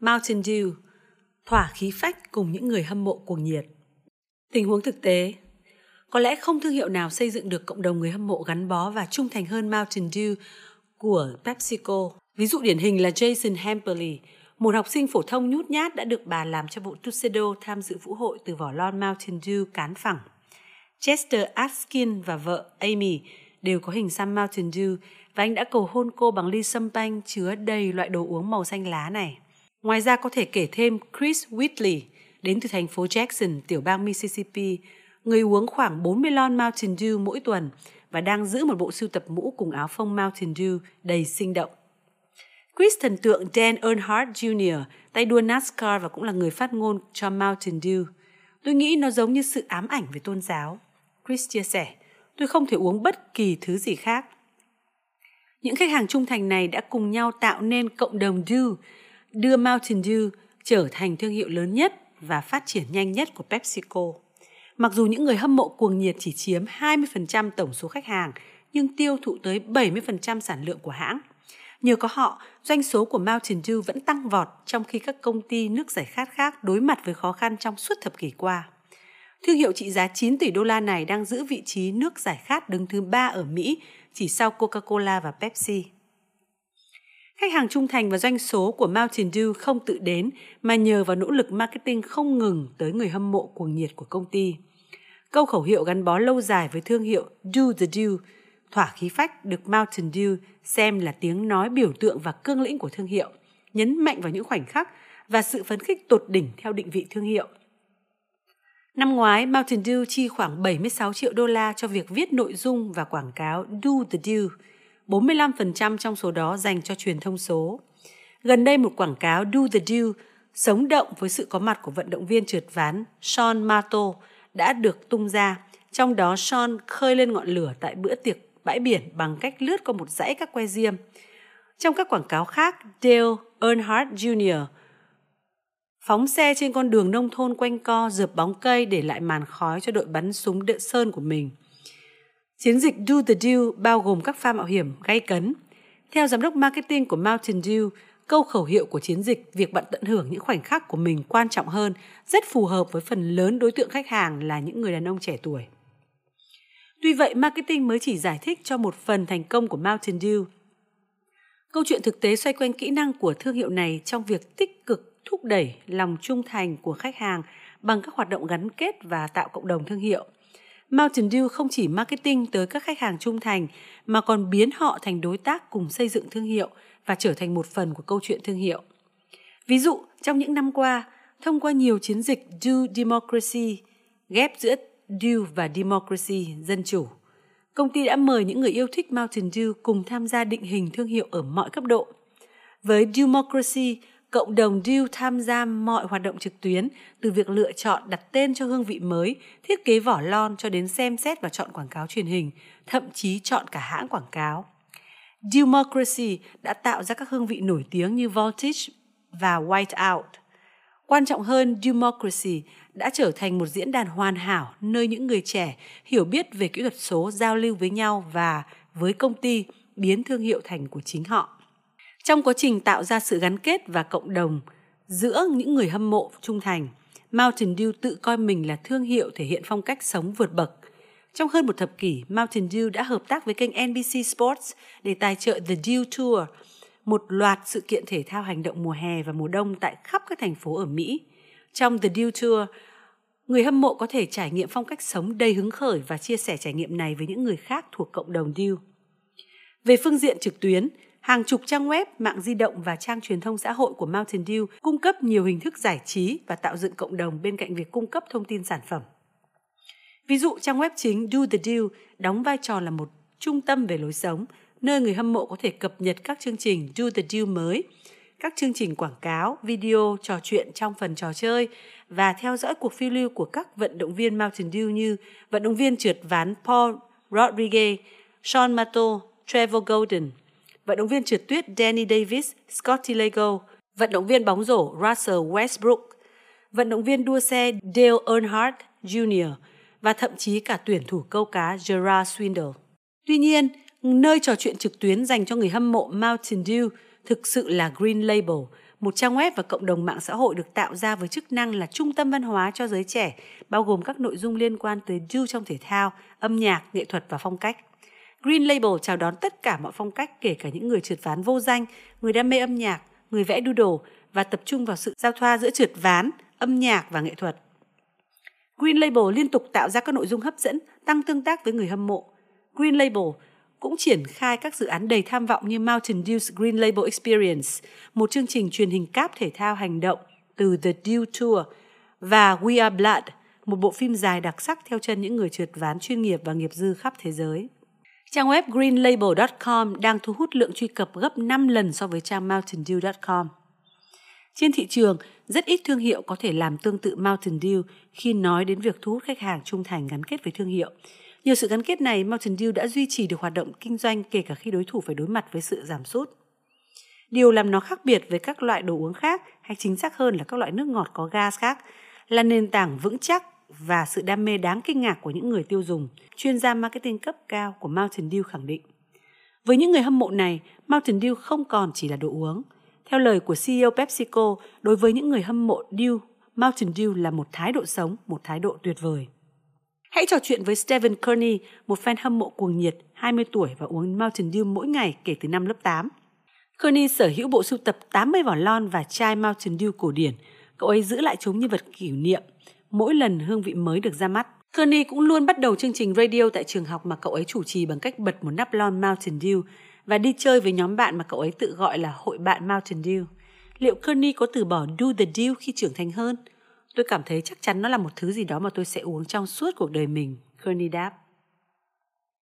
Mountain Dew, thỏa khí phách cùng những người hâm mộ cuồng nhiệt. Tình huống thực tế, có lẽ không thương hiệu nào xây dựng được cộng đồng người hâm mộ gắn bó và trung thành hơn Mountain Dew của PepsiCo. Ví dụ điển hình là Jason Hamperly, một học sinh phổ thông nhút nhát đã được bà làm cho bộ Tuxedo tham dự vũ hội từ vỏ lon Mountain Dew cán phẳng. Chester Atkin và vợ Amy đều có hình xăm Mountain Dew và anh đã cầu hôn cô bằng ly sâm panh chứa đầy loại đồ uống màu xanh lá này. Ngoài ra có thể kể thêm Chris Whitley, đến từ thành phố Jackson, tiểu bang Mississippi, người uống khoảng 40 lon Mountain Dew mỗi tuần và đang giữ một bộ sưu tập mũ cùng áo phông Mountain Dew đầy sinh động. Chris thần tượng Dan Earnhardt Jr., tay đua NASCAR và cũng là người phát ngôn cho Mountain Dew. Tôi nghĩ nó giống như sự ám ảnh về tôn giáo. Chris chia sẻ, tôi không thể uống bất kỳ thứ gì khác. Những khách hàng trung thành này đã cùng nhau tạo nên cộng đồng Dew, đưa Mountain Dew trở thành thương hiệu lớn nhất và phát triển nhanh nhất của PepsiCo. Mặc dù những người hâm mộ cuồng nhiệt chỉ chiếm 20% tổng số khách hàng, nhưng tiêu thụ tới 70% sản lượng của hãng. Nhờ có họ, doanh số của Mountain Dew vẫn tăng vọt trong khi các công ty nước giải khát khác đối mặt với khó khăn trong suốt thập kỷ qua. Thương hiệu trị giá 9 tỷ đô la này đang giữ vị trí nước giải khát đứng thứ ba ở Mỹ, chỉ sau Coca-Cola và Pepsi. Khách hàng trung thành và doanh số của Mountain Dew không tự đến mà nhờ vào nỗ lực marketing không ngừng tới người hâm mộ cuồng nhiệt của công ty. Câu khẩu hiệu gắn bó lâu dài với thương hiệu Do the Dew, thỏa khí phách được Mountain Dew xem là tiếng nói biểu tượng và cương lĩnh của thương hiệu, nhấn mạnh vào những khoảnh khắc và sự phấn khích tột đỉnh theo định vị thương hiệu. Năm ngoái, Mountain Dew chi khoảng 76 triệu đô la cho việc viết nội dung và quảng cáo Do the Dew, 45% trong số đó dành cho truyền thông số. Gần đây một quảng cáo Do the Deal sống động với sự có mặt của vận động viên trượt ván Sean Mato đã được tung ra. Trong đó Sean khơi lên ngọn lửa tại bữa tiệc bãi biển bằng cách lướt qua một dãy các que diêm. Trong các quảng cáo khác, Dale Earnhardt Jr. phóng xe trên con đường nông thôn quanh co dượp bóng cây để lại màn khói cho đội bắn súng đỡ sơn của mình. Chiến dịch Do the Deal bao gồm các pha mạo hiểm gay cấn. Theo giám đốc marketing của Mountain Dew, câu khẩu hiệu của chiến dịch việc bạn tận hưởng những khoảnh khắc của mình quan trọng hơn rất phù hợp với phần lớn đối tượng khách hàng là những người đàn ông trẻ tuổi. Tuy vậy, marketing mới chỉ giải thích cho một phần thành công của Mountain Dew. Câu chuyện thực tế xoay quanh kỹ năng của thương hiệu này trong việc tích cực thúc đẩy lòng trung thành của khách hàng bằng các hoạt động gắn kết và tạo cộng đồng thương hiệu. Mountain Dew không chỉ marketing tới các khách hàng trung thành mà còn biến họ thành đối tác cùng xây dựng thương hiệu và trở thành một phần của câu chuyện thương hiệu. Ví dụ, trong những năm qua, thông qua nhiều chiến dịch Do Democracy, ghép giữa Dew và Democracy, Dân Chủ. Công ty đã mời những người yêu thích Mountain Dew cùng tham gia định hình thương hiệu ở mọi cấp độ. Với Democracy, cộng đồng Dew tham gia mọi hoạt động trực tuyến, từ việc lựa chọn đặt tên cho hương vị mới, thiết kế vỏ lon cho đến xem xét và chọn quảng cáo truyền hình, thậm chí chọn cả hãng quảng cáo. Democracy đã tạo ra các hương vị nổi tiếng như Voltage và White Out. Quan trọng hơn, Democracy đã trở thành một diễn đàn hoàn hảo nơi những người trẻ hiểu biết về kỹ thuật số giao lưu với nhau và với công ty biến thương hiệu thành của chính họ. Trong quá trình tạo ra sự gắn kết và cộng đồng giữa những người hâm mộ trung thành, Mountain Dew tự coi mình là thương hiệu thể hiện phong cách sống vượt bậc. Trong hơn một thập kỷ, Mountain Dew đã hợp tác với kênh NBC Sports để tài trợ The Dew Tour, một loạt sự kiện thể thao hành động mùa hè và mùa đông tại khắp các thành phố ở Mỹ. Trong The Dew Tour, người hâm mộ có thể trải nghiệm phong cách sống đầy hứng khởi và chia sẻ trải nghiệm này với những người khác thuộc cộng đồng Dew. Về phương diện trực tuyến, hàng chục trang web, mạng di động và trang truyền thông xã hội của Mountain Dew cung cấp nhiều hình thức giải trí và tạo dựng cộng đồng bên cạnh việc cung cấp thông tin sản phẩm. Ví dụ, trang web chính Do the Deal đóng vai trò là một trung tâm về lối sống, nơi người hâm mộ có thể cập nhật các chương trình Do the Deal mới, các chương trình quảng cáo, video, trò chuyện trong phần trò chơi và theo dõi cuộc phiêu lưu của các vận động viên Mountain Dew như vận động viên trượt ván Paul Rodriguez, Sean Mato, Trevor Golden, vận động viên trượt tuyết Danny Davis, Scotty Lego, vận động viên bóng rổ Russell Westbrook, vận động viên đua xe Dale Earnhardt Jr. và thậm chí cả tuyển thủ câu cá Gerard Swindle. Tuy nhiên, nơi trò chuyện trực tuyến dành cho người hâm mộ Mountain Dew thực sự là Green Label một trang web và cộng đồng mạng xã hội được tạo ra với chức năng là trung tâm văn hóa cho giới trẻ, bao gồm các nội dung liên quan tới Dew trong thể thao, âm nhạc, nghệ thuật và phong cách. Green Label chào đón tất cả mọi phong cách kể cả những người trượt ván vô danh, người đam mê âm nhạc, người vẽ doodle và tập trung vào sự giao thoa giữa trượt ván, âm nhạc và nghệ thuật. Green Label liên tục tạo ra các nội dung hấp dẫn, tăng tương tác với người hâm mộ. Green Label cũng triển khai các dự án đầy tham vọng như Mountain Dew's Green Label Experience, một chương trình truyền hình cáp thể thao hành động từ The Dew Tour và We Are Blood, một bộ phim dài đặc sắc theo chân những người trượt ván chuyên nghiệp và nghiệp dư khắp thế giới. Trang web greenlabel.com đang thu hút lượng truy cập gấp 5 lần so với trang mountaindew.com. Trên thị trường, rất ít thương hiệu có thể làm tương tự Mountain Dew khi nói đến việc thu hút khách hàng trung thành gắn kết với thương hiệu. Nhờ sự gắn kết này, Mountain Dew đã duy trì được hoạt động kinh doanh kể cả khi đối thủ phải đối mặt với sự giảm sút. Điều làm nó khác biệt với các loại đồ uống khác, hay chính xác hơn là các loại nước ngọt có gas khác, là nền tảng vững chắc và sự đam mê đáng kinh ngạc của những người tiêu dùng, chuyên gia marketing cấp cao của Mountain Dew khẳng định. Với những người hâm mộ này, Mountain Dew không còn chỉ là đồ uống. Theo lời của CEO PepsiCo, đối với những người hâm mộ Dew, Mountain Dew là một thái độ sống, một thái độ tuyệt vời. Hãy trò chuyện với Stephen Kearney, một fan hâm mộ cuồng nhiệt, 20 tuổi và uống Mountain Dew mỗi ngày kể từ năm lớp 8. Kearney sở hữu bộ sưu tập 80 vỏ lon và chai Mountain Dew cổ điển. Cậu ấy giữ lại chúng như vật kỷ niệm mỗi lần hương vị mới được ra mắt. Kearney cũng luôn bắt đầu chương trình radio tại trường học mà cậu ấy chủ trì bằng cách bật một nắp lon Mountain Dew và đi chơi với nhóm bạn mà cậu ấy tự gọi là hội bạn Mountain Dew. Liệu Kearney có từ bỏ Do the Dew khi trưởng thành hơn? Tôi cảm thấy chắc chắn nó là một thứ gì đó mà tôi sẽ uống trong suốt cuộc đời mình, Kearney đáp.